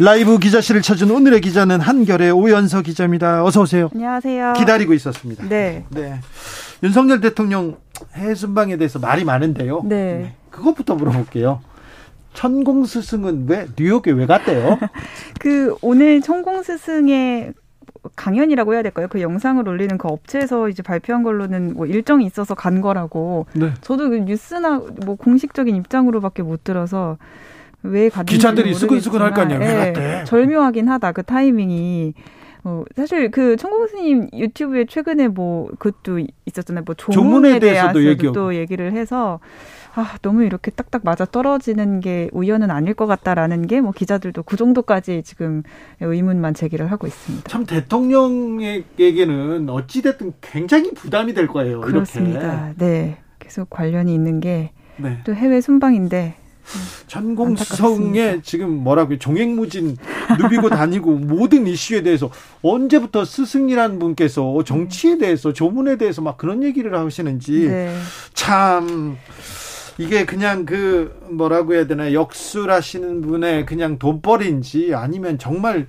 라이브 기자실을 찾은 오늘의 기자는 한결의 오연서 기자입니다. 어서 오세요. 안녕하세요. 기다리고 있었습니다. 네. 네. 윤석열 대통령 해외 순방에 대해서 말이 많은데요. 네. 그것부터 물어볼게요. 천공 스승은 왜 뉴욕에 왜 갔대요? 그 오늘 천공 스승의 강연이라고 해야 될까요? 그 영상을 올리는 그 업체에서 이제 발표한 걸로는 뭐 일정이 있어서 간 거라고. 네. 저도 그 뉴스나 뭐 공식적인 입장으로밖에 못 들어서 왜 갔는지 기자들이 수근수근 할거 예, 갔대? 절묘하긴 하다. 그 타이밍이. 어, 사실 그 천공 스님 유튜브에 최근에 뭐 그것도 있었잖아요. 뭐 조문에, 조문에 대해서도 얘기하고. 또 얘기를 해서 아, 너무 이렇게 딱딱 맞아 떨어지는 게 우연은 아닐 것 같다라는 게 뭐 기자들도 그 정도까지 지금 의문만 제기를 하고 있습니다. 참 대통령에게는 어찌됐든 굉장히 부담이 될 거예요. 그렇습니다. 네. 계속 관련이 있는 게또 이렇게. 네. 해외 순방인데 천공스성의 지금 뭐라고 종횡무진 누비고 다니고 모든 이슈에 대해서 언제부터 스승이라는 분께서 정치에 대해서 조문에 대해서 막 그런 얘기를 하시는지 네. 참 이게 그냥 그 뭐라고 해야 되나 역술하시는 분의 그냥 돈벌이인지 아니면 정말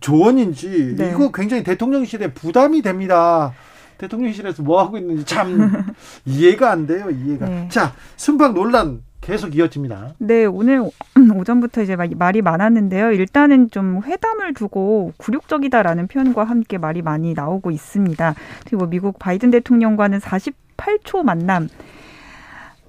조언인지 네. 이거 굉장히 대통령실에 부담이 됩니다. 대통령실에서 뭐 하고 있는지 참 이해가 안 돼요. 이해가. 네. 자 순방 논란 계속 이어집니다. 네, 오늘 오전부터 이제 말- 말이 많았는데요. 일단은 좀 회담을 두고 굴욕적이다라는 표현과 함께 말이 많이 나오고 있습니다. 그리고 뭐 미국 바이든 대통령과는 48초 만남.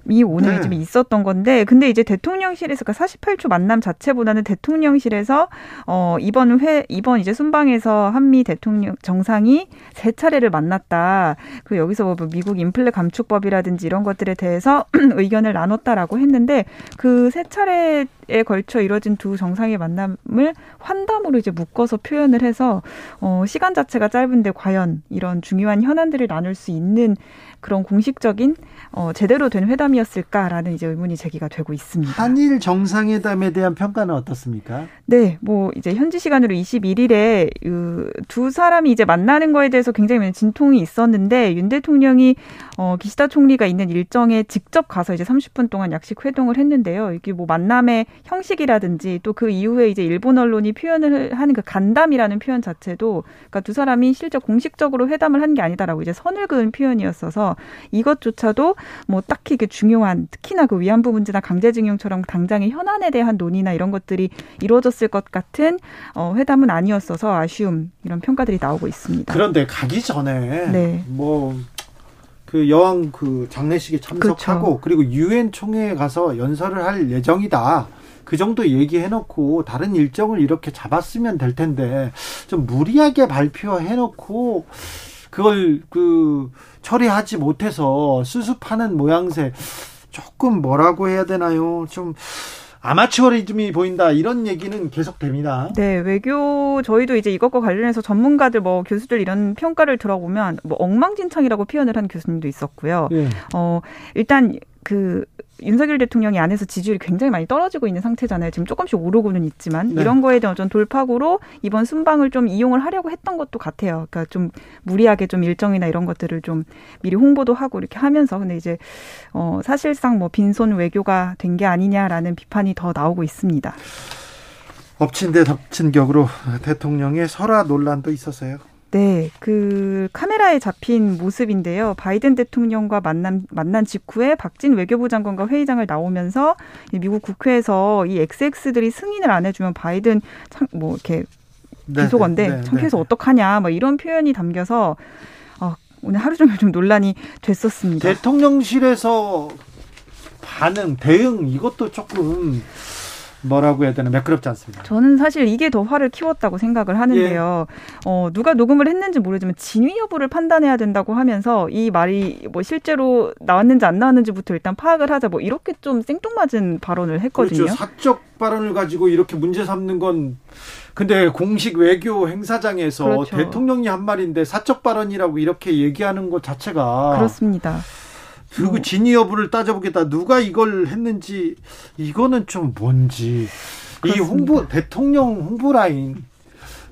이 오늘 네. 좀 있었던 건데 근데 이제 대통령실에서 그 48초 만남 자체보다는 대통령실에서 어 이번 회 이번 이제 순방에서 한미 대통령 정상이 세 차례를 만났다. 그 여기서 뭐 미국 인플레 감축법이라든지 이런 것들에 대해서 의견을 나눴다라고 했는데 그 세 차례에 걸쳐 이뤄진 두 정상의 만남을 환담으로 이제 묶어서 표현을 해서 어 시간 자체가 짧은데 과연 이런 중요한 현안들을 나눌 수 있는 그런 공식적인 어 제대로 된 회담이었을까라는 이제 의문이 제기가 되고 있습니다. 한일 정상회담에 대한 평가는 어떻습니까? 네, 뭐 이제 현지 시간으로 21일에 그두 사람이 이제 만나는 거에 대해서 굉장히 많은 진통이 있었는데 윤 대통령이 어 기시다 총리가 있는 일정에 직접 가서 이제 30분 동안 약식 회동을 했는데요. 이게 뭐 만남의 형식이라든지 또 그 이후에 이제 일본 언론이 표현을 하는 그 간담이라는 표현 자체도 그러니까 두 사람이 실제 공식적으로 회담을 한 게 아니다라고 이제 선을 그은 표현이었어서 이것조차도 뭐 딱히 그 중요한 특히나 그 위안부 문제나 강제징용처럼 당장의 현안에 대한 논의나 이런 것들이 이루어졌을 것 같은 어, 회담은 아니었어서 아쉬움 이런 평가들이 나오고 있습니다. 그런데 가기 전에 네. 뭐그 여왕 그 장례식에 참석하고 그렇죠. 그리고 유엔 총회에 가서 연설을 할 예정이다. 그 정도 얘기해놓고 다른 일정을 이렇게 잡았으면 될 텐데 좀 무리하게 발표해놓고 그걸 그 처리하지 못해서 수습하는 모양새 조금 뭐라고 해야 되나요? 좀 아마추어리즘이 보인다 이런 얘기는 계속됩니다. 네, 외교 저희도 이제 이것과 관련해서 전문가들 뭐 교수들 이런 평가를 들어보면 뭐 엉망진창이라고 표현을 한 교수님도 있었고요. 예. 어, 일단 그 윤석열 대통령이 안에서 지지율이 굉장히 많이 떨어지고 있는 상태잖아요. 지금 조금씩 오르고는 있지만 네. 이런 거에 대한 어떤 돌파구로 이번 순방을 좀 이용을 하려고 했던 것도 같아요. 그러니까 좀 무리하게 좀 일정이나 이런 것들을 좀 미리 홍보도 하고 이렇게 하면서 근데 이제 어 사실상 뭐 빈손 외교가 된 게 아니냐라는 비판이 더 나오고 있습니다. 엎친 데 덮친 격으로 대통령의 설화 논란도 있었어요. 네, 그 카메라에 잡힌 모습인데요. 바이든 대통령과 만난 만난 직후에 박진 외교부 장관과 회의장을 나오면서 이 미국 국회에서 이 XX들이 승인을 안 해주면 바이든 참 뭐 이렇게 네, 비속어인데 네, 네, 창피해서 네. 어떡하냐, 뭐 이런 표현이 담겨서 어, 오늘 하루 종일 좀 논란이 됐었습니다. 대통령실에서 반응, 대응 이것도 조금 뭐라고 해야 되나 매끄럽지 않습니다. 저는 사실 이게 더 화를 키웠다고 생각을 하는데요. 예. 어, 누가 녹음을 했는지 모르지만 진위 여부를 판단해야 된다고 하면서 이 말이 뭐 실제로 나왔는지 안 나왔는지부터 일단 파악을 하자 뭐 이렇게 좀 생뚱맞은 발언을 했거든요. 그렇죠. 사적 발언을 가지고 이렇게 문제 삼는 건 근데 공식 외교 행사장에서 그렇죠. 대통령이 한 말인데 사적 발언이라고 이렇게 얘기하는 것 자체가 그렇습니다. 그리고 뭐. 진위 여부를 따져보겠다. 누가 이걸 했는지 이거는 좀 뭔지 그렇습니다. 이 홍보 대통령 홍보 라인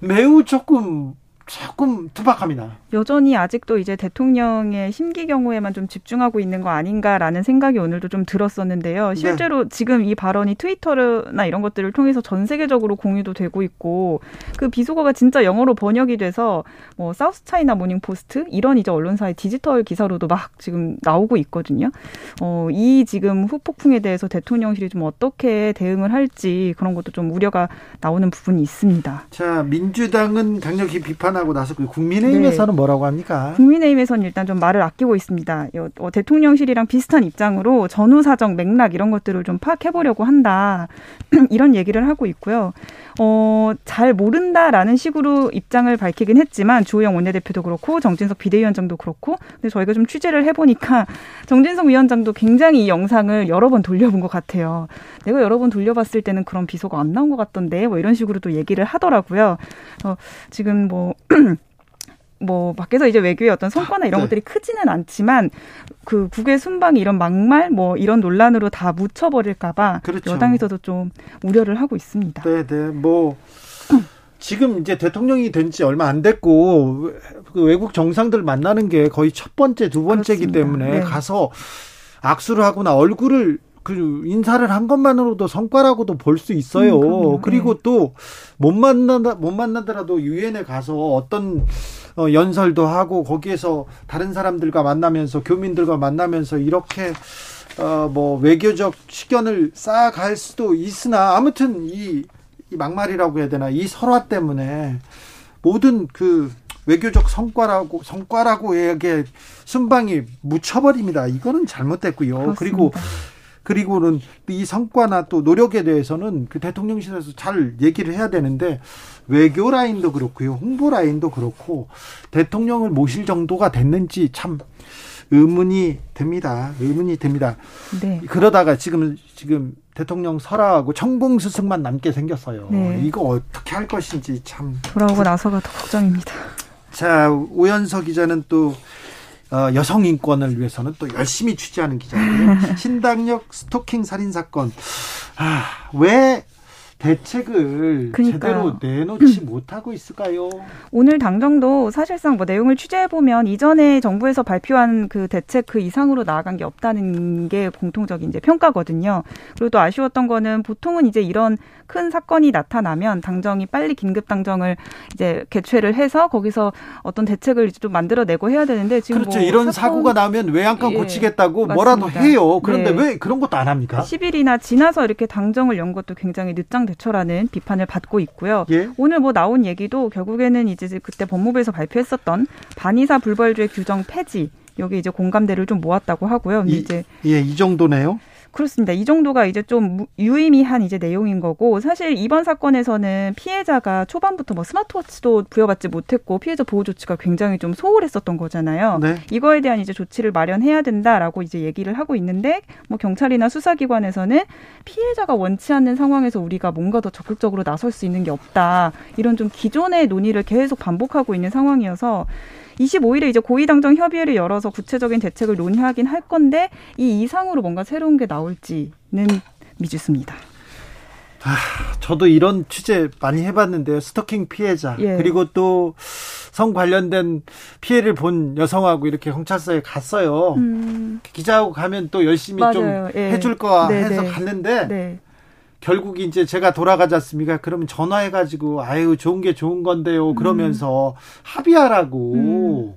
매우 조금 조금 투박합니다. 여전히 아직도 이제 대통령의 심기 경우에만 좀 집중하고 있는 거 아닌가라는 생각이 오늘도 좀 들었었는데요. 네. 실제로 네. 지금 이 발언이 트위터나 이런 것들을 통해서 전 세계적으로 공유도 되고 있고 그 비속어가 진짜 영어로 번역이 돼서 뭐 사우스 차이나 모닝 포스트 이런 이제 언론사의 디지털 기사로도 막 지금 나오고 있거든요. 어, 이 지금 후폭풍에 대해서 대통령실이 좀 어떻게 대응을 할지 그런 것도 좀 우려가 나오는 부분이 있습니다. 자, 민주당은 강력히 비판 비판하고 나서고 국민의힘에서는 네. 뭐 라고 합니까? 국민의힘에서는 일단 좀 말을 아끼고 있습니다. 어, 대통령실이랑 비슷한 입장으로 전후 사정 맥락 이런 것들을 좀 파악해 보려고 한다. 이런 얘기를 하고 있고요. 어, 잘 모른다라는 식으로 입장을 밝히긴 했지만 주호영 원내대표도 그렇고 정진석 비대위원장도 그렇고 근데 저희가 좀 취재를 해보니까 정진석 위원장도 굉장히 이 영상을 여러 번 돌려본 것 같아요. 내가 여러 번 돌려봤을 때는 그런 비소가 안 나온 것 같던데 뭐 이런 식으로 또 얘기를 하더라고요. 어, 지금 뭐 뭐 밖에서 이제 외교의 어떤 성과나 이런 네. 것들이 크지는 않지만 그 국외 순방 이런 막말 뭐 이런 논란으로 다 묻혀버릴까봐 그렇죠. 여당에서도 좀 우려를 하고 있습니다. 네, 네, 뭐. 지금 이제 대통령이 된 지 얼마 안 됐고 그 외국 정상들 만나는 게 거의 첫 번째 두 번째이기 때문에 네. 가서 악수를 하거나 얼굴을 그 인사를 한 것만으로도 성과라고도 볼 수 있어요. 음, 그리고 네. 또못 만나다 못 만나더라도 유엔에 가서 어떤 어, 연설도 하고 거기에서 다른 사람들과 만나면서 교민들과 만나면서 이렇게 어, 뭐 외교적 식견을 쌓아갈 수도 있으나 아무튼 이, 이 막말이라고 해야 되나 이 설화 때문에 모든 그 외교적 성과라고 성과라고 얘기 순방이 묻혀버립니다. 이거는 잘못됐고요. 그렇습니다. 그리고 그리고는 이 성과나 또 노력에 대해서는 그 대통령실에서 잘 얘기를 해야 되는데 외교 라인도 그렇고요. 홍보 라인도 그렇고 대통령을 모실 정도가 됐는지 참 의문이 됩니다. 의문이 됩니다. 네. 그러다가 지금 지금 대통령 설하고 천공 스승만 남게 생겼어요. 네. 이거 어떻게 할 것인지 참 돌아오고 나서가 더 걱정입니다. 자, 오연석 기자는 또 어, 여성 인권을 위해서는 또 열심히 취재하는 기자예요. 신당역 스토킹 살인 사건. 아, 왜 대책을 그러니까요. 제대로 내놓지 못하고 있을까요? 오늘 당정도 사실상 뭐 내용을 취재해 보면 이전에 정부에서 발표한 그 대책 그 이상으로 나아간 게 없다는 게 공통적인 이제 평가거든요. 그리고 또 아쉬웠던 거는 보통은 이제 이런 큰 사건이 나타나면 당정이 빨리 긴급 당정을 이제 개최를 해서 거기서 어떤 대책을 이제 좀 만들어내고 해야 되는데 지금 그렇죠. 뭐 이런 사건... 사고가 나면 외양간 예, 고치겠다고 맞습니다. 뭐라도 해요. 그런데 네. 왜 그런 것도 안 합니까? 10일이나 지나서 이렇게 당정을 연 것도 굉장히 늦장 대처라는 비판을 받고 있고요. 예? 오늘 뭐 나온 얘기도 결국에는 이제 그때 법무부에서 발표했었던 반의사 불벌주의 규정 폐지 여기 이제 공감대를 좀 모았다고 하고요. 이, 이제 예, 이 정도네요. 그렇습니다. 이 정도가 이제 좀 유의미한 이제 내용인 거고 사실 이번 사건에서는 피해자가 초반부터 뭐 스마트워치도 부여받지 못했고 피해자 보호 조치가 굉장히 좀 소홀했었던 거잖아요. 네. 이거에 대한 이제 조치를 마련해야 된다라고 이제 얘기를 하고 있는데 뭐 경찰이나 수사기관에서는 피해자가 원치 않는 상황에서 우리가 뭔가 더 적극적으로 나설 수 있는 게 없다. 이런 좀 기존의 논의를 계속 반복하고 있는 상황이어서 25일에 이제 고위당정 협의회를 열어서 구체적인 대책을 논의하긴 할 건데 이 이상으로 뭔가 새로운 게 나올지는 미지수입니다. 아, 저도 이런 취재 많이 해봤는데요. 스토킹 피해자 예. 그리고 또 성 관련된 피해를 본 여성하고 이렇게 경찰서에 갔어요. 음. 기자하고 가면 또 열심히 맞아요. 좀 예. 해줄 거야 네, 해서 네. 갔는데 네. 결국 이제 제가 돌아가지 않습니까? 그러면 전화해가지고 아유 좋은 게 좋은 건데요. 그러면서 음. 합의하라고. 음.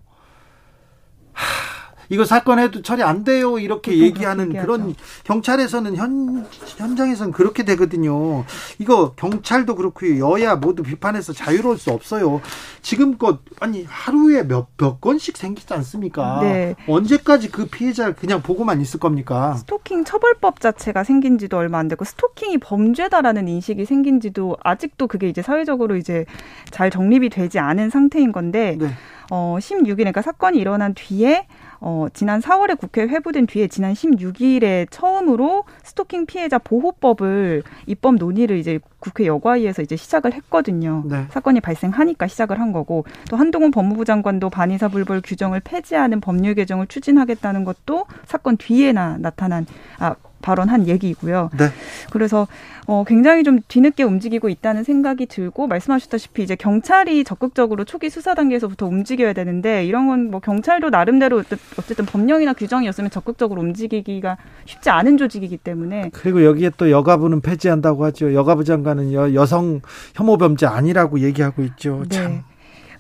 하, 이거 사건 해도 처리 안 돼요. 이렇게 얘기하는 그런 경찰에서는 현 현장에서는 그렇게 되거든요. 이거 경찰도 그렇고요. 여야 모두 비판해서 자유로울 수 없어요. 지금껏 아니 하루에 몇 몇 건씩 생기지 않습니까? 네. 언제까지 그 피해자 그냥 보고만 있을 겁니까? 스토킹 처벌법 자체가 생긴 지도 얼마 안 되고 스토킹이 범죄다라는 인식이 생긴 지도 아직도 그게 이제 사회적으로 이제 잘 정립이 되지 않은 상태인 건데 네. 어 16일 그러니까 사건이 일어난 뒤에 어, 지난 4월에 국회 회부된 뒤에 지난 16일에 처음으로 스토킹 피해자 보호법을 입법 논의를 이제 국회 여과위에서 이제 시작을 했거든요. 네. 사건이 발생하니까 시작을 한 거고 또 한동훈 법무부 장관도 반의사 불벌 규정을 폐지하는 법률 개정을 추진하겠다는 것도 사건 뒤에 나 나타난 아 발언한 얘기이고요. 네. 그래서 어, 굉장히 좀 뒤늦게 움직이고 있다는 생각이 들고 말씀하셨다시피 이제 경찰이 적극적으로 초기 수사 단계에서부터 움직여야 되는데 이런 건 뭐 경찰도 나름대로 어쨌든 법령이나 규정이었으면 적극적으로 움직이기가 쉽지 않은 조직이기 때문에 그리고 여기에 또 여가부는 폐지한다고 하죠. 여가부 장관은 여, 여성 혐오 범죄 아니라고 얘기하고 있죠. 네. 참.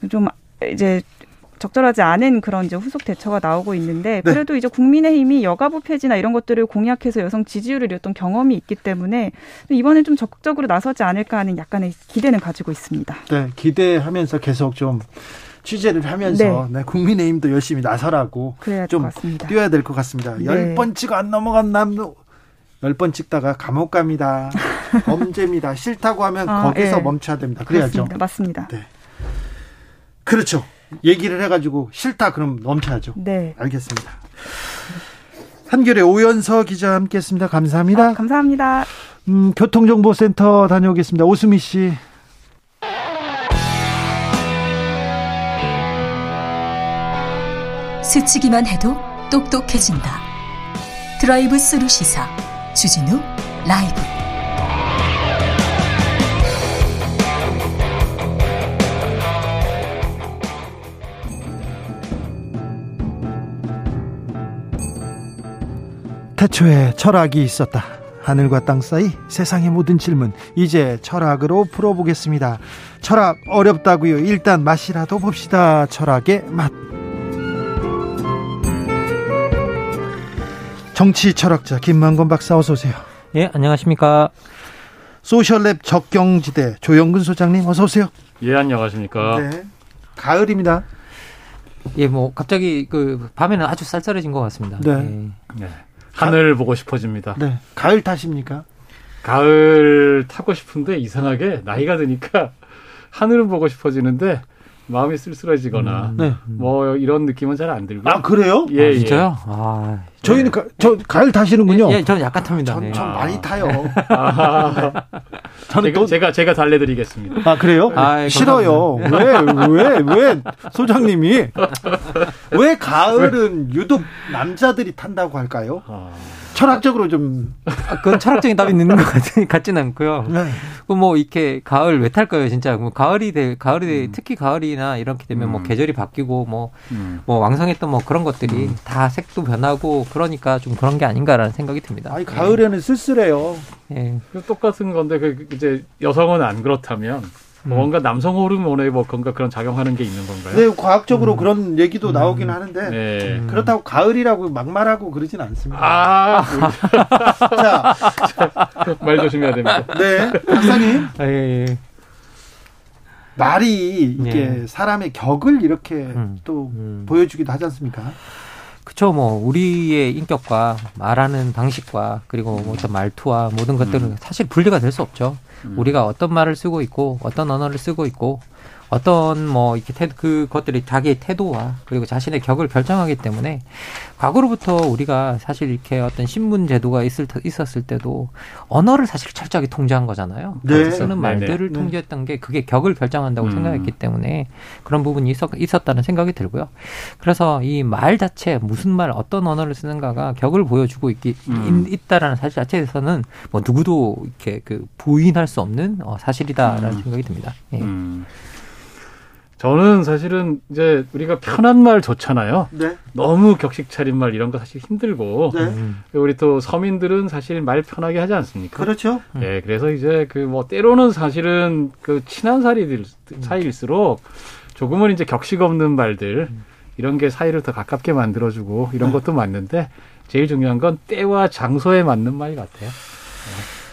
좀 이제 적절하지 않은 그런 이제 후속 대처가 나오고 있는데 네. 그래도 이제 국민의힘이 여가부 폐지나 이런 것들을 공약해서 여성 지지율을 잃었던 경험이 있기 때문에 이번엔 좀 적극적으로 나서지 않을까 하는 약간의 기대는 가지고 있습니다. 네, 기대하면서 계속 좀 취재를 하면서 네. 네, 국민의힘도 열심히 나서라고 좀 뛰어야 될 것 같습니다. 네. 열번 찍어 안 넘어간 남도 열번 찍다가 감옥 갑니다. 범죄입니다. 싫다고 하면 아, 거기서 네. 멈춰야 됩니다. 그래야죠. 그렇습니다. 맞습니다. 네. 그렇죠. 얘기를 해가지고 싫다 그럼 멈춰야죠. 네. 알겠습니다. 한겨레 오연서 기자 함께했습니다. 감사합니다. 아, 감사합니다. 음, 교통정보센터 다녀오겠습니다. 오수미 씨. 스치기만 해도 똑똑해진다. 드라이브 스루 시사 주진우 라이브. 태초에 철학이 있었다. 하늘과 땅 사이 세상의 모든 질문 이제 철학으로 풀어보겠습니다. 철학 어렵다고요. 일단 맛이라도 봅시다. 철학의 맛. 정치 철학자 김만건 박사 어서 오세요. 예, 안녕하십니까? 소셜랩 적경지대 조영근 소장님 어서 오세요. 예, 안녕하십니까? 네. 가을입니다. 예, 뭐 갑자기 그 밤에는 아주 쌀쌀해진 것 같습니다. 네. 예. 네. 하늘 보고 싶어집니다. 네. 가을 타십니까? 가을 타고 싶은데 이상하게 나이가 드니까 하늘은 보고 싶어지는데 마음이 쓸쓸해지거나 음, 네. 뭐 이런 느낌은 잘 안 들고. 아 그래요? 예, 아, 진짜요? 예. 아, 저희는 가, 저 가을 타시는군요. 예, 예 저는 약간 탑니다. 전, 전 아. 많이 타요. 아. 저는 제가, 또... 제가 제가 달래드리겠습니다. 아 그래요? 아, 싫어요. 왜왜왜 소장님이 왜 가을은 유독 남자들이 탄다고 할까요? 아. 철학적으로 좀 아, 그건 철학적인 답이 있는 것 같, 같지는 않고요. 네. 뭐 이렇게 가을 왜 탈까요, 진짜? 뭐 가을이 돼 가을이 음. 특히 가을이나 이렇게 되면 뭐 음. 뭐 계절이 바뀌고 뭐뭐 음. 뭐 왕성했던 뭐 그런 것들이 음. 다 색도 변하고 그러니까 좀 그런 게 아닌가라는 생각이 듭니다. 아니 가을에는 네. 쓸쓸해요. 예. 똑같은 건데 그 이제 여성은 안 그렇다면 뭐 뭔가 남성 호르몬에 뭐 뭔가 그런 작용하는 게 있는 건가요? 네, 과학적으로 음. 그런 얘기도 음. 나오긴 하는데 네. 그렇다고 가을이라고 막말하고 그러진 않습니다. 아, 자, 말 조심해야 됩니다. 네, 박사님. 아, 예, 예. 말이 이게 예. 사람의 격을 이렇게 음. 또 음. 보여주기도 하지 않습니까? 그쵸, 뭐, 우리의 인격과 말하는 방식과 그리고 뭐 어떤 말투와 모든 것들은 음. 사실 분리가 될 수 없죠. 음. 우리가 어떤 말을 쓰고 있고 어떤 언어를 쓰고 있고 어떤 뭐 이렇게 태도 그것들이 자기의 태도와 그리고 자신의 격을 결정하기 때문에 과거로부터 우리가 사실 이렇게 어떤 신문 제도가 있을 있었을 때도 언어를 사실 철저하게 통제한 거잖아요. 네. 쓰는 네, 네. 말들을 네. 통제했던 게 그게 격을 결정한다고 음. 생각했기 때문에 그런 부분이 있었, 있었다는 생각이 들고요. 그래서 이 말 자체 무슨 말 어떤 언어를 쓰는가가 격을 보여주고 있기 음. 있다라는 사실 자체에서는 뭐 누구도 이렇게 그 부인할 수 없는 어, 사실이다라는 음. 생각이 듭니다. 예. 음. 저는 사실은 이제 우리가 편한 말 좋잖아요. 네. 너무 격식 차린 말 이런 거 사실 힘들고 네. 우리 또 서민들은 사실 말 편하게 하지 않습니까? 그렇죠. 네, 그래서 이제 그 뭐 때로는 사실은 그 친한 사이들 사이일수록 조금은 이제 격식 없는 말들 음. 이런 게 사이를 더 가깝게 만들어주고 이런 네. 것도 맞는데 제일 중요한 건 때와 장소에 맞는 말 같아요.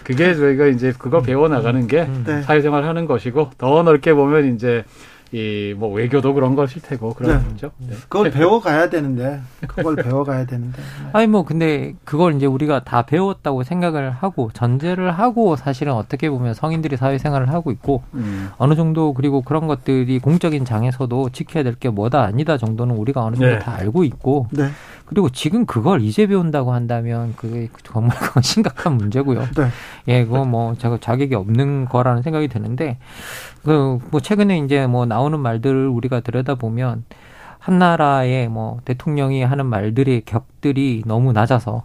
그게 저희가 이제 그거 배워 나가는 게 네. 사회생활 하는 것이고 더 넓게 보면 이제 이 뭐 외교도 그런 것일 테고 그런 네. 거죠. 네. 그걸 배워가야 되는데 그걸 배워가야 되는데. 네. 아니 뭐 근데 그걸 이제 우리가 다 배웠다고 생각을 하고 전제를 하고 사실은 어떻게 보면 성인들이 사회생활을 하고 있고 음. 어느 정도 그리고 그런 것들이 공적인 장에서도 지켜야 될 게 뭐다 아니다 정도는 우리가 어느 정도 네. 다 알고 있고 네. 그리고 지금 그걸 이제 배운다고 한다면 그게 정말 그건 심각한 문제고요. 네. 예, 그거 뭐 제가 자격이 없는 거라는 생각이 드는데 그 뭐 최근에 이제 뭐 나오는 말들을 우리가 들여다보면 한 나라의 뭐 대통령이 하는 말들의 격들이 너무 낮아서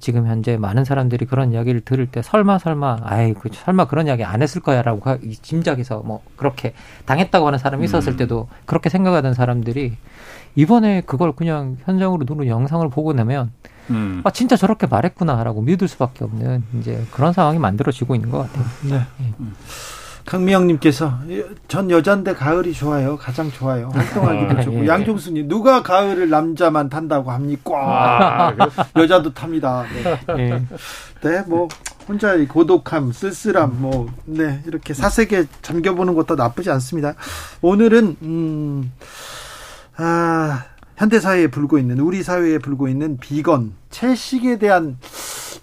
지금 현재 많은 사람들이 그런 이야기를 들을 때 설마 설마 아이 그 설마 그런 이야기 안 했을 거야라고 짐작해서 뭐 그렇게 당했다고 하는 사람이 있었을 음. 때도 그렇게 생각하던 사람들이 이번에 그걸 그냥 현장으로 누른 영상을 보고 나면 음. 아 진짜 저렇게 말했구나라고 믿을 수밖에 없는 이제 그런 상황이 만들어지고 있는 것 같아요. 네. 예. 음. 강미영님께서 전 여잔데 가을이 좋아요. 가장 좋아요. 활동하기도 아, 좋고. 예. 양종수님 누가 가을을 남자만 탄다고 합니까? 아, 여자도 탑니다. 네. 예. 네, 뭐 혼자 고독함, 쓸쓸함, 뭐 네 이렇게 사색에 잠겨보는 것도 나쁘지 않습니다. 오늘은 음, 아. 현대 사회에 불고 있는 우리 사회에 불고 있는 비건 채식에 대한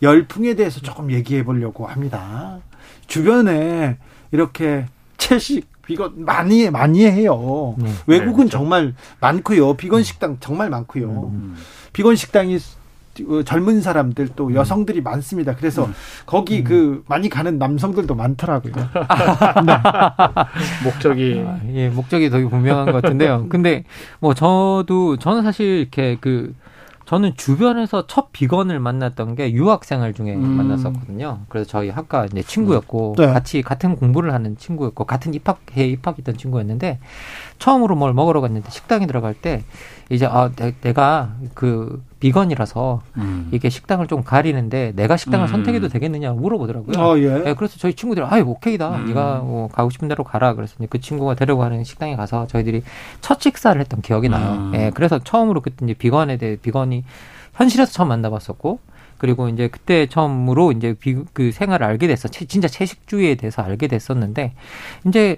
열풍에 대해서 조금 얘기해 보려고 합니다. 주변에 이렇게 채식 비건 많이 많이 해요. 네. 외국은 네, 그렇죠. 정말 많고요. 비건 식당 정말 많고요. 음. 비건 식당이 어, 젊은 사람들 또 음. 여성들이 많습니다. 그래서 음. 거기 음. 그 많이 가는 남성들도 많더라고요. 네. 목적이 아, 예 목적이 더 분명한 것 같은데요. 근데 뭐 저도 저는 사실 이렇게 그 저는 주변에서 첫 비건을 만났던 게 유학생활 중에 음. 만났었거든요. 그래서 저희 학과 이제 친구였고 네. 같이 같은 공부를 하는 친구였고 같은 입학해 입학했던 친구였는데 처음으로 뭘 먹으러 갔는데 식당에 들어갈 때 이제 아 내, 가그 비건이라서 음. 이게 식당을 좀 가리는데 내가 식당을 음. 선택해도 되겠느냐 물어보더라고요. 어, 예. 네, 그래서 저희 친구들이 아유 오케이다. 음. 네가 뭐 가고 싶은 대로 가라. 그래서 그 친구가 데려가는 식당에 가서 저희들이 첫 식사를 했던 기억이 나요. 음. 예, 그래서 처음으로 그때 이제 비건에 대해 비건이 현실에서 처음 만나봤었고 그리고 이제 그때 처음으로 이제 비, 그 생활을 알게 됐어. 채, 진짜 채식주의에 대해서 알게 됐었는데 이제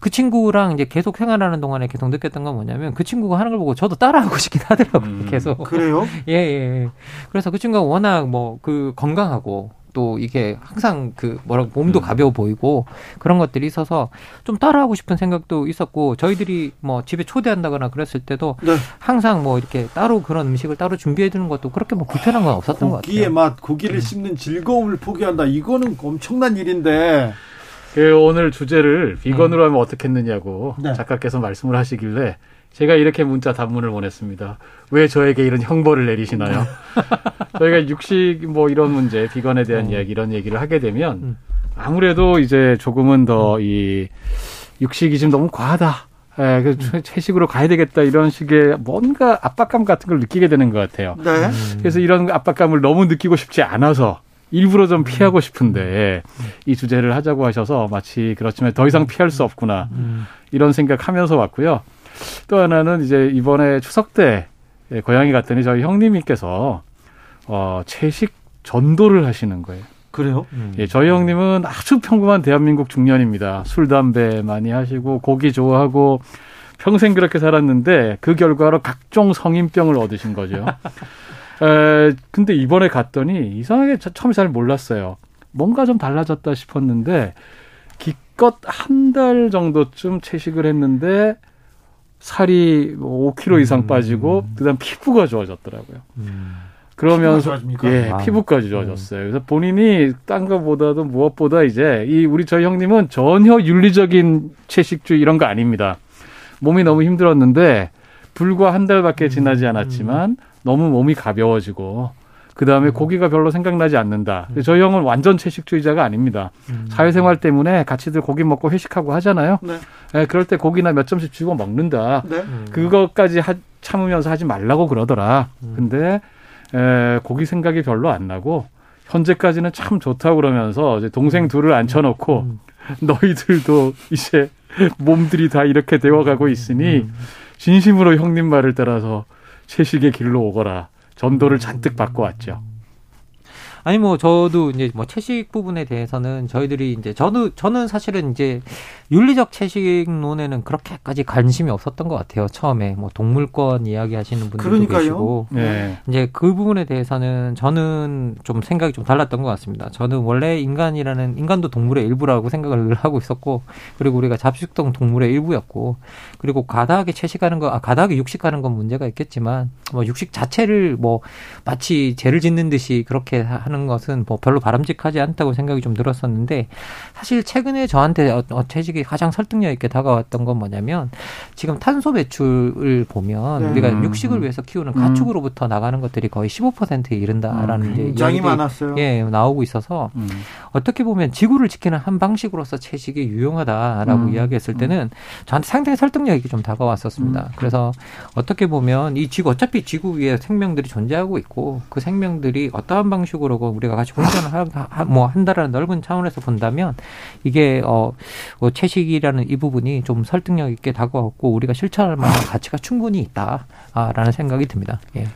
그 친구랑 이제 계속 생활하는 동안에 계속 느꼈던 건 뭐냐면 그 친구가 하는 걸 보고 저도 따라하고 싶긴 하더라고요. 음, 계속. 그래요? 예, 예. 그래서 그 친구가 워낙 뭐 그 건강하고 또 이게 항상 그 뭐라 몸도 음. 가벼워 보이고 그런 것들이 있어서 좀 따라하고 싶은 생각도 있었고 저희들이 뭐 집에 초대한다거나 그랬을 때도 네. 항상 뭐 이렇게 따로 그런 음식을 따로 준비해 두는 것도 그렇게 뭐 불편한 건 없었던 것 같아요. 고기의 맛, 고기를 네. 씹는 즐거움을 포기한다. 이거는 엄청난 일인데. 그 오늘 주제를 비건으로 음. 하면 어떻겠느냐고 네. 작가께서 말씀을 하시길래 제가 이렇게 문자 단문을 보냈습니다. 왜 저에게 이런 형벌을 내리시나요? 저희가 육식 뭐 이런 문제, 비건에 대한 어. 이야기 이런 얘기를 하게 되면 음. 아무래도 이제 조금은 더 이 육식이 좀 너무 과하다. 예, 그 음. 채식으로 가야 되겠다 이런 식의 뭔가 압박감 같은 걸 느끼게 되는 것 같아요. 네. 음. 그래서 이런 압박감을 너무 느끼고 싶지 않아서 일부러 좀 피하고 싶은데 이 주제를 하자고 하셔서 마치 그렇지만 더 이상 피할 수 없구나 이런 생각하면서 왔고요. 또 하나는 이제 이번에 추석 때 고향에 갔더니 저희 형님께서 어, 채식 전도를 하시는 거예요. 그래요? 음. 예, 저희 형님은 아주 평범한 대한민국 중년입니다. 술, 담배 많이 하시고 고기 좋아하고 평생 그렇게 살았는데 그 결과로 각종 성인병을 얻으신 거죠. 에, 근데 이번에 갔더니 이상하게 처음에 잘 몰랐어요. 뭔가 좀 달라졌다 싶었는데 기껏 한 달 정도쯤 채식을 했는데 살이 5kg 뭐 이상 음. 빠지고 그다음 피부가 좋아졌더라고요. 음. 그러면서 예, 아. 피부까지 좋아졌어요. 그래서 본인이 딴 거보다도 무엇보다 이제 이 우리 저희 형님은 전혀 윤리적인 채식주의 이런 거 아닙니다. 몸이 너무 힘들었는데 불과 한 달밖에 음. 지나지 않았지만 너무 몸이 가벼워지고 그 다음에 음. 고기가 별로 생각나지 않는다. 음. 저희 형은 완전 채식주의자가 아닙니다. 음. 사회생활 때문에 같이들 고기 먹고 회식하고 하잖아요. 네. 네, 그럴 때 고기나 몇 점씩 주고 먹는다. 네. 음. 그것까지 하, 참으면서 하지 말라고 그러더라. 음. 근데 에, 고기 생각이 별로 안 나고 현재까지는 참 좋다고 그러면서 이제 동생 음. 둘을 앉혀놓고 너희들도 이제 몸들이 다 이렇게 되어가고 있으니 진심으로 형님 말을 따라서 채식의 길로 오거라. 전도를 잔뜩 받고 왔죠. 아니 뭐 저도 이제 뭐 채식 부분에 대해서는 저희들이 이제 저도 저는 사실은 이제 윤리적 채식론에는 그렇게까지 관심이 없었던 것 같아요. 처음에 뭐 동물권 이야기하시는 분들도 그러니까요. 계시고 네. 이제 그 부분에 대해서는 저는 좀 생각이 좀 달랐던 것 같습니다. 저는 원래 인간이라는 인간도 동물의 일부라고 생각을 하고 있었고 그리고 우리가 잡식성 동물의 일부였고 그리고 과다하게 채식하는 거, 아, 과다하게 육식하는 건 문제가 있겠지만 뭐 육식 자체를 뭐 마치 죄를 짓는 듯이 그렇게 하는 것은 뭐 별로 바람직하지 않다고 생각이 좀 들었었는데 사실 최근에 저한테 어, 어, 채식 이 가장 설득력 있게 다가왔던 건 뭐냐면 지금 탄소 배출을 보면 네. 우리가 음, 육식을 음. 위해서 키우는 가축으로부터 나가는 것들이 거의 15%에 이른다라는 이제 굉장히 많았어요. 예, 나오고 있어서 음. 어떻게 보면 지구를 지키는 한 방식으로서 채식이 유용하다라고 음, 이야기했을 음. 때는 저한테 상당히 설득력 있게 좀 다가왔었습니다. 그래서 어떻게 보면 이 지구 어차피 지구 위에 생명들이 존재하고 있고 그 생명들이 어떠한 방식으로 우리가 같이 공존을 하, 하- 뭐 한다라는 넓은 차원에서 본다면 이게 어, 어, 채식이라는 이 부분이 좀 설득력 있게 다가왔고 우리가 실천할 만한 가치가 충분히 있다라는 생각이 듭니다. 예.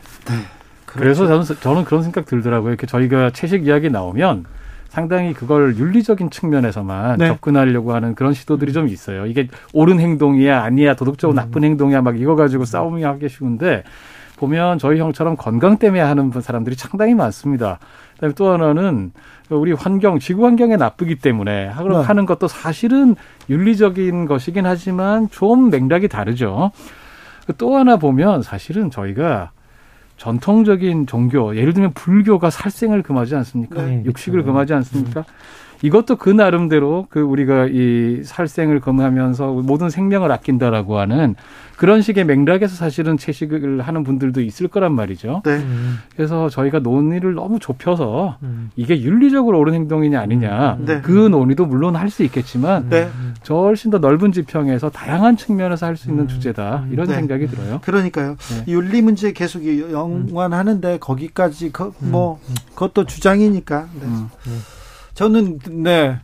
그래서 저는, 저는 그런 생각 들더라고요. 이렇게 저희가 채식 이야기 나오면 상당히 그걸 윤리적인 측면에서만 네. 접근하려고 하는 그런 시도들이 좀 있어요. 이게 옳은 행동이야, 아니야, 도덕적으로 나쁜 행동이야, 막 이거 가지고 싸움이 하기 쉬운데 보면 저희 형처럼 건강 때문에 하는 사람들이 상당히 많습니다. 그다음에 또 하나는 우리 환경, 지구 환경에 나쁘기 때문에 하- 네. 하는 것도 사실은 윤리적인 것이긴 하지만 좀 맥락이 다르죠. 또 하나 보면 사실은 저희가 전통적인 종교, 예를 들면 불교가 살생을 금하지 않습니까? 네, 육식을 그렇죠. 금하지 않습니까? 이것도 그 나름대로 그 우리가 이 살생을 금하면서 모든 생명을 아낀다라고 하는 그런 식의 맥락에서 사실은 채식을 하는 분들도 있을 거란 말이죠. 네. 음, 그래서 저희가 논의를 너무 좁혀서 음. 이게 윤리적으로 옳은 행동이냐 아니냐 네. 그 논의도 물론 할 수 있겠지만 네. 저 훨씬 더 넓은 지평에서 다양한 측면에서 할 수 있는 음. 주제다 이런 네. 생각이 들어요. 그러니까요. 네. 윤리 문제 계속 연관하는데 거기까지 거- 뭐 그것도 주장이니까. 네. 음. 저는 네.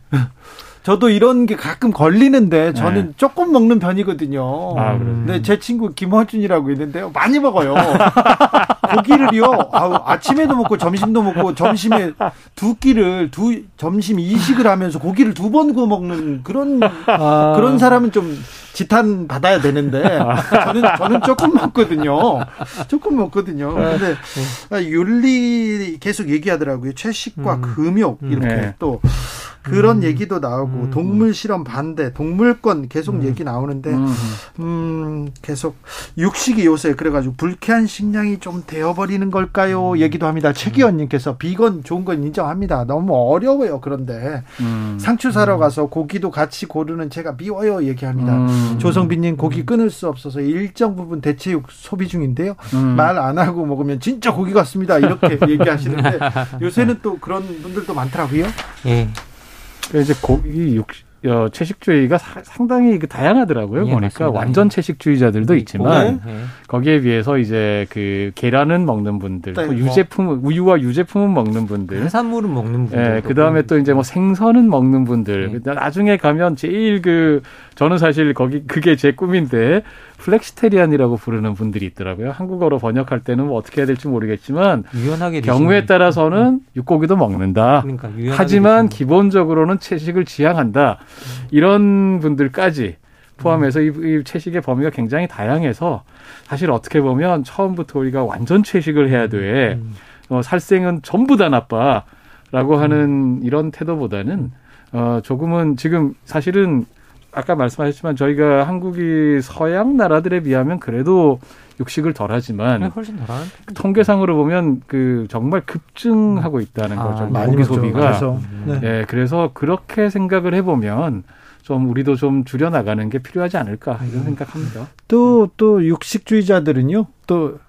저도 이런 게 가끔 걸리는데 저는 네. 조금 먹는 편이거든요. 아, 그래요? 네, 제 친구 김화준이라고 있는데요. 많이 먹어요. 고기를요. 아우, 아침에도 먹고 점심도 먹고 점심에 두 끼를 두 점심 이식을 하면서 고기를 두 번 구워 먹는 그런 아. 그런 사람은 좀 지탄 받아야 되는데 저는 저는 조금 먹거든요. 조금 먹거든요. 근데 아, 윤리 계속 얘기하더라고요. 채식과 음. 금욕 이렇게 네. 또 그런 얘기도 나오고 음. 동물 실험 반대, 동물권 계속 얘기 나오는데 음. 음, 계속 육식이 요새 그래가지고 불쾌한 식량이 좀 되어버리는 걸까요? 얘기도 합니다. 최기원님께서 비건 좋은 건 인정합니다. 너무 어려워요. 그런데 음. 상추 사러 가서 고기도 같이 고르는 제가 미워요. 얘기합니다. 음. 조성빈님 고기 끊을 수 없어서 일정 부분 대체육 소비 중인데요. 음. 말안 하고 먹으면 진짜 고기 같습니다. 이렇게 얘기하시는데 요새는 또 그런 분들도 많더라고요. 예. 그 이제 고기 육 어, 채식주의가 사- 상당히 그 다양하더라고요. 예, 보니까 맞습니다. 완전 채식주의자들도 있지만 예. 거기에 비해서 이제 그 계란은 먹는 분들, 네, 또 뭐. 유제품 우유와 유제품은 먹는 분들. 해산물은 먹는 분들. 예, 그 다음에 또 이제 뭐 생선은 먹는 분들. 네. 그 나중에 가면 제일 그, 저는 사실 거기, 그게 제 꿈인데, flexitarian이라고 부르는 분들이 있더라고요. 한국어로 번역할 때는 뭐 어떻게 해야 될지 모르겠지만, 유연하게 경우에 따라서는 육고기도 먹는다. 그러니까 하지만 드시는- 기본적으로는 채식을 지향한다. 이런 분들까지 포함해서 이, 이 채식의 범위가 굉장히 다양해서 사실 어떻게 보면 처음부터 우리가 완전 채식을 해야 돼. 음. 어, 살생은 전부 다 나빠라고 하는 이런 태도보다는 어, 조금은 지금 사실은 아까 말씀하셨지만 저희가 한국이 서양 나라들에 비하면 그래도 육식을 덜 하지만 훨씬 덜한 통계상으로 보면 그 정말 급증하고 있다는 아, 거죠. 많이 고기 먹죠. 소비가. 그래서, 네. 예, 그래서 그렇게 생각을 해보면 좀 우리도 좀 줄여 나가는 게 필요하지 않을까 이런 생각합니다. 또, 또 육식주의자들은요, 또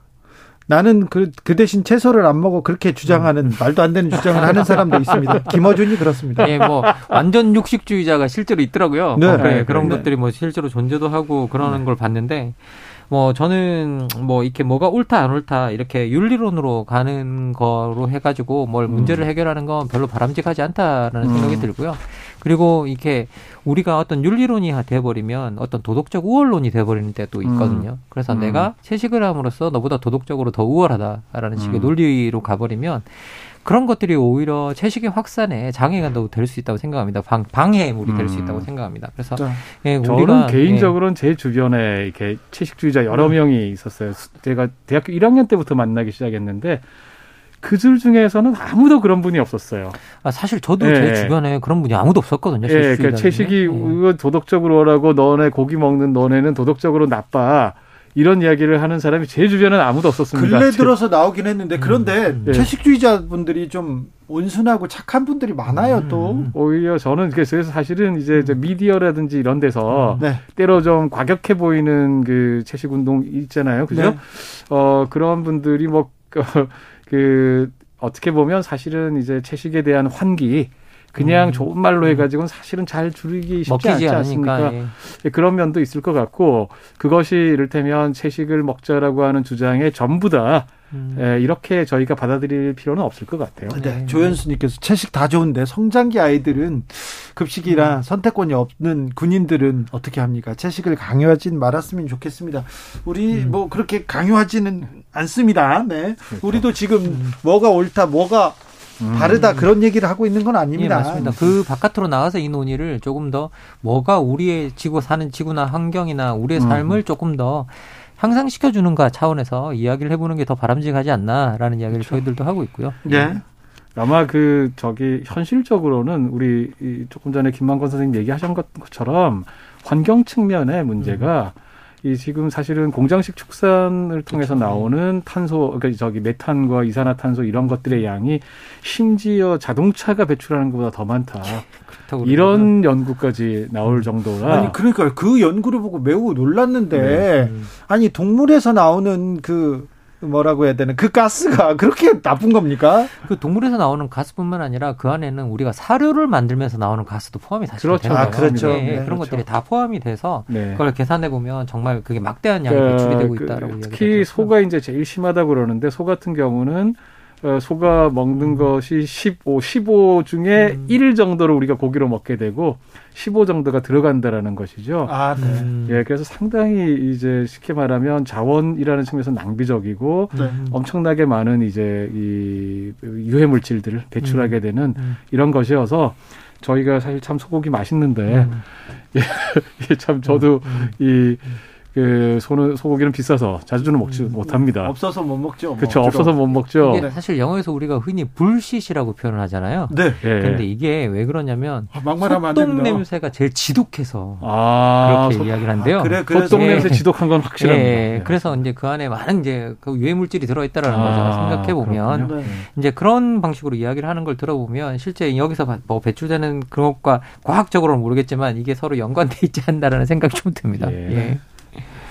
나는 그, 그 대신 채소를 안 먹어 그렇게 주장하는 말도 안 되는 주장을 하는 사람도 있습니다. 김어준이 그렇습니다. 예, 뭐 완전 육식주의자가 실제로 있더라고요. 네. 어, 그래, 네, 그런 네. 것들이 뭐 실제로 존재도 하고 그러는 걸 봤는데 뭐 저는 뭐 이렇게 뭐가 옳다 안 옳다 이렇게 윤리론으로 가는 거로 해가지고 뭘 문제를 해결하는 건 별로 바람직하지 않다라는 음. 생각이 들고요. 그리고 이렇게 우리가 어떤 윤리론이 돼버리면 어떤 도덕적 우월론이 돼버리는 때도 있거든요. 음. 그래서 음. 내가 채식을 함으로써 너보다 도덕적으로 더 우월하다라는 식의 음. 논리로 가버리면 그런 것들이 오히려 채식의 확산에 장애가 될 수 있다고 생각합니다. 방, 방해물이 될 수 있다고 생각합니다. 그래서 예, 우리가 저는 개인적으로는 예. 제 주변에 이렇게 채식주의자 여러 음. 명이 있었어요. 제가 대학교 1학년 때부터 만나기 시작했는데 그들 중에서는 아무도 그런 분이 없었어요. 아, 사실 저도 예. 제 주변에 그런 분이 아무도 없었거든요. 예, 그러니까 채식이 예. 도덕적으로 하라고 너네 고기 먹는 너네는 도덕적으로 나빠. 이런 이야기를 하는 사람이 제 주변에는 아무도 없었습니다. 근래 들어서 나오긴 했는데 그런데 음, 음. 채식주의자분들이 좀 온순하고 착한 분들이 많아요 음. 또 오히려 저는 그래서 사실은 이제 미디어라든지 이런 데서 네. 때로 좀 과격해 보이는 그 채식 운동 있잖아요, 그죠? 네. 어 그런 분들이 뭐 그 어떻게 보면 사실은 이제 채식에 대한 환기 그냥 음. 좋은 말로 해가지고는 사실은 잘 줄이기 쉽지 않지 않습니까? 예. 예. 그런 면도 있을 것 같고 그것이 이를테면 채식을 먹자라고 하는 주장에 전부 다 음. 예, 이렇게 저희가 받아들일 필요는 없을 것 같아요. 네. 네. 조현수님께서 채식 다 좋은데 성장기 아이들은 급식이라 음. 선택권이 없는 군인들은 어떻게 합니까? 채식을 강요하진 말았으면 좋겠습니다. 우리 음. 뭐 그렇게 강요하지는 않습니다. 네. 그렇죠. 우리도 지금 음. 뭐가 옳다, 뭐가 음. 다르다 그런 얘기를 하고 있는 건 아닙니다. 예, 맞습니다. 그 바깥으로 나가서 이 논의를 조금 더 뭐가 우리의 지구 사는 지구나 환경이나 우리의 음. 삶을 조금 더 향상시켜주는가 차원에서 이야기를 해보는 게 더 바람직하지 않나라는 이야기를 그렇죠. 저희들도 하고 있고요. 네. 아마 그 저기 현실적으로는 우리 조금 전에 김만권 선생님 얘기하신 것처럼 환경 측면의 문제가 음. 이 지금 사실은 공장식 축산을 통해서 그렇죠. 나오는 탄소, 그러니까 저기 메탄과 이산화탄소 이런 것들의 양이 심지어 자동차가 배출하는 것보다 더 많다. 이런 연구까지 나올 음. 정도라. 아니 그러니까 그 연구를 보고 매우 놀랐는데 네. 아니 동물에서 나오는 그 뭐라고 해야 되는 그 가스가 그렇게 나쁜 겁니까? 그 동물에서 나오는 가스뿐만 아니라 그 안에는 우리가 사료를 만들면서 나오는 가스도 포함이 사실 그렇죠. 되는 아, 그렇죠. 네, 네, 그런 그렇죠. 것들이 다 포함이 돼서 네. 그걸 계산해 보면 정말 그게 막대한 양이 그, 배출이 되고 그, 있다라고 그, 특히 소가 이제 제일 심하다고 그러는데 소 같은 경우는 어, 소가 먹는 음. 것이 15, 15 중에 음. 1 정도를 우리가 고기로 먹게 되고 15 정도가 들어간다라는 것이죠. 아, 네. 음. 예, 그래서 상당히 이제 쉽게 말하면 자원이라는 측면에서 낭비적이고 네. 엄청나게 많은 이제 이 유해 물질들을 배출하게 음. 되는 음. 이런 것이어서 저희가 사실 참 소고기 맛있는데 음. 예, 참 저도 이 그 소는 소고기는 비싸서 자주는 먹지 음, 못합니다. 없어서 못 먹죠. 그렇죠. 뭐, 없어서 못 먹죠. 이게 사실 영어에서 우리가 흔히 불시시라고 표현을 하잖아요. 네. 그런데 이게 왜 그러냐면 아, 소똥 냄새가 제일 지독해서 아, 그렇게 소, 이야기를 한대요. 아, 그래, 소똥 냄새 지독한 건 확실합니다. 예, 네. 그래서 이제 그 안에 많은 이제 그 유해 물질이 들어 있다라는 아, 거죠. 생각해 보면 네. 이제 그런 방식으로 이야기를 하는 걸 들어보면 실제 여기서 뭐 배출되는 그런 것과 과학적으로는 모르겠지만 이게 서로 연관돼 있지 않나라는 생각이 좀 듭니다. 예.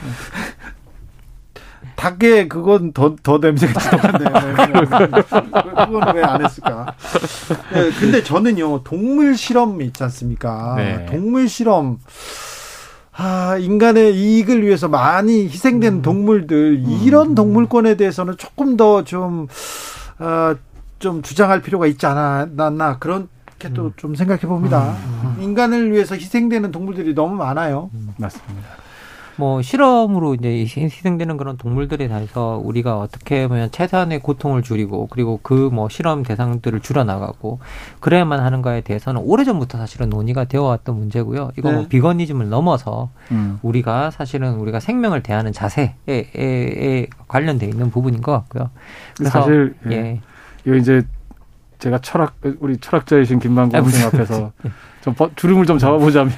예. 닭에 그건 더, 더 냄새가 지독한데. 그건 왜 안 했을까? 네, 근데 저는요, 동물 실험 있지 않습니까? 네. 동물 실험. 아, 인간의 이익을 위해서 많이 희생된 음. 동물들, 음. 이런 동물권에 대해서는 조금 더 좀, 어, 좀 주장할 필요가 있지 않았나, 그런 게 또좀 음. 생각해 봅니다. 음. 인간을 위해서 희생되는 동물들이 너무 많아요. 음, 맞습니다. 뭐 실험으로 이제 희생되는 그런 동물들에 대해서 우리가 어떻게 보면 최소한의 고통을 줄이고 그리고 그 뭐 실험 대상들을 줄여나가고 그래야만 하는가에 대해서는 오래전부터 사실은 논의가 되어 왔던 문제고요. 이거 뭐 네. 뭐 비건니즘을 넘어서 음. 우리가 사실은 우리가 생명을 대하는 자세에 에, 관련돼 있는 부분인 것 같고요. 그래서 사실 예. 예. 이거 이제 제가 철학 우리 철학자이신 김만국 선생 앞에서 예. 좀 주름을 좀 잡아보자면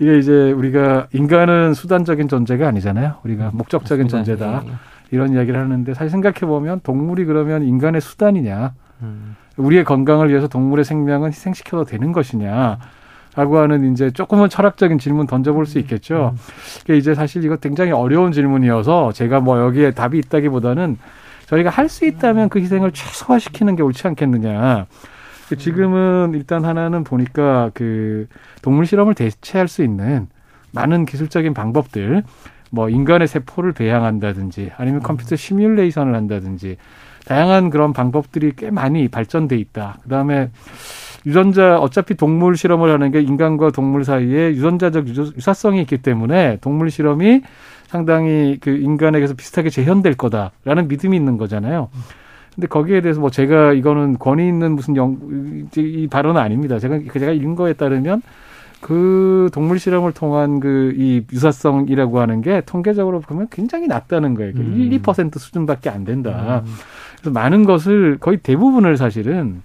이게 이제 우리가 인간은 수단적인 존재가 아니잖아요. 우리가 음, 목적적인 맞습니다. 존재다. 예, 예. 이런 이야기를 하는데 사실 생각해 보면 동물이 그러면 인간의 수단이냐? 음. 우리의 건강을 위해서 동물의 생명은 희생시켜도 되는 것이냐? 라고 하는 이제 조금은 철학적인 질문 던져볼 수 있겠죠. 음. 그게 이제 사실 이거 굉장히 어려운 질문이어서 제가 뭐 여기에 답이 있다기보다는 저희가 할 수 있다면 그 희생을 최소화시키는 게 옳지 않겠느냐. 그 지금은 일단 하나는 보니까 그 동물 실험을 대체할 수 있는 많은 기술적인 방법들 뭐 인간의 세포를 배양한다든지 아니면 컴퓨터 시뮬레이션을 한다든지 다양한 그런 방법들이 꽤 많이 발전돼 있다. 그다음에 유전자 어차피 동물 실험을 하는 게 인간과 동물 사이에 유전자적 유사성이 있기 때문에 동물 실험이 상당히 그 인간에게서 비슷하게 재현될 거다라는 믿음이 있는 거잖아요. 근데 거기에 대해서 뭐 제가 이거는 권위 있는 무슨 영, 이 발언은 아닙니다. 제가, 제가 읽은 거에 따르면 그 동물 실험을 통한 그 이 유사성이라고 하는 게 통계적으로 보면 굉장히 낮다는 거예요. 음. 1, 2% 수준밖에 안 된다. 음. 그래서 많은 것을 거의 대부분을 사실은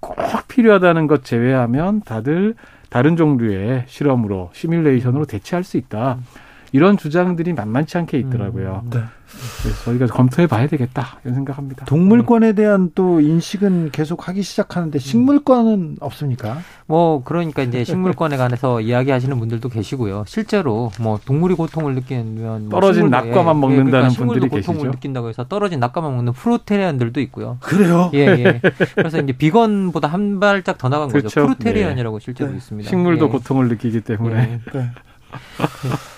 꼭 필요하다는 것 제외하면 다들 다른 종류의 실험으로 시뮬레이션으로 대체할 수 있다. 음. 이런 주장들이 만만치 않게 있더라고요. 음, 네. 그래서 저희가 검토해 봐야 되겠다 이런 생각합니다. 동물권에 대한 또 인식은 계속 하기 시작하는데 식물권은 없습니까? 뭐 그러니까 이제 식물권에 관해서 이야기하시는 분들도 계시고요. 실제로 뭐 동물이 고통을 느끼면 뭐 떨어진 낙과만 예, 먹는다는 그러니까 분들이 고통을 계시죠. 느낀다고 해서 떨어진 낙과만 먹는 프로테리안들도 있고요. 그래요? 예, 예. 그래서 이제 비건보다 한 발짝 더 나간 그렇죠. 거죠. 프로테리안이라고 네. 실제로 네. 있습니다. 식물도 예. 고통을 느끼기 때문에. 예. 네.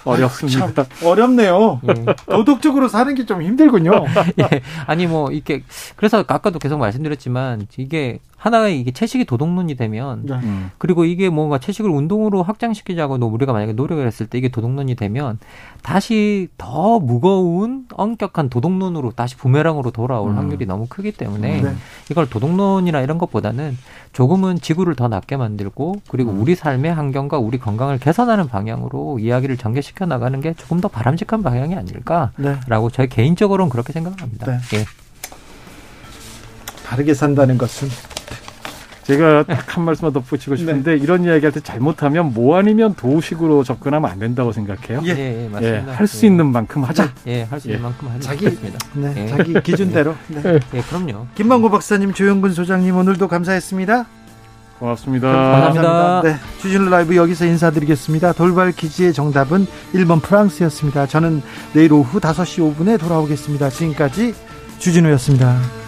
어렵습니다. 어렵네요. 예. 도덕적으로 사는 게 좀 힘들군요. 예. 아니 뭐 이렇게 그래서 아까도 계속 말씀드렸지만 이게 하나의 이게 채식이 도덕론이 되면 네. 음. 그리고 이게 뭔가 채식을 운동으로 확장시키자고 우리가 만약에 노력을 했을 때 이게 도덕론이 되면 다시 더 무거운 엄격한 도덕론으로 다시 부메랑으로 돌아올 음. 확률이 너무 크기 때문에 네. 이걸 도덕론이나 이런 것보다는 조금은 지구를 더 낫게 만들고 그리고 음. 우리 삶의 환경과 우리 건강을 개선하는 방향으로 이야기를 전개시켜 나가는 게 조금 더 바람직한 방향이 아닐까라고 네. 저희 개인적으로는 그렇게 생각합니다. 네. 예. 다르게 산다는 것은 제가 딱 한 말씀만 덧붙이고 싶은데 네. 이런 이야기할 때 잘못하면 뭐 아니면 도식으로 접근하면 안 된다고 생각해요. 예, 예, 예 맞습니다. 예, 할수 있는 만큼 하자. 예, 할수 있는 예. 만큼 하자. 자기 네, 예. 자기 기준대로. 네. 예, 그럼요. 김만고 박사님, 조영근 소장님 오늘도 감사했습니다. 고맙습니다. 감사합니다. 네, 주진우 라이브 여기서 인사드리겠습니다. 돌발 퀴즈의 정답은 1번 프랑스였습니다. 저는 내일 오후 5시 5분에 돌아오겠습니다. 지금까지 주진우였습니다.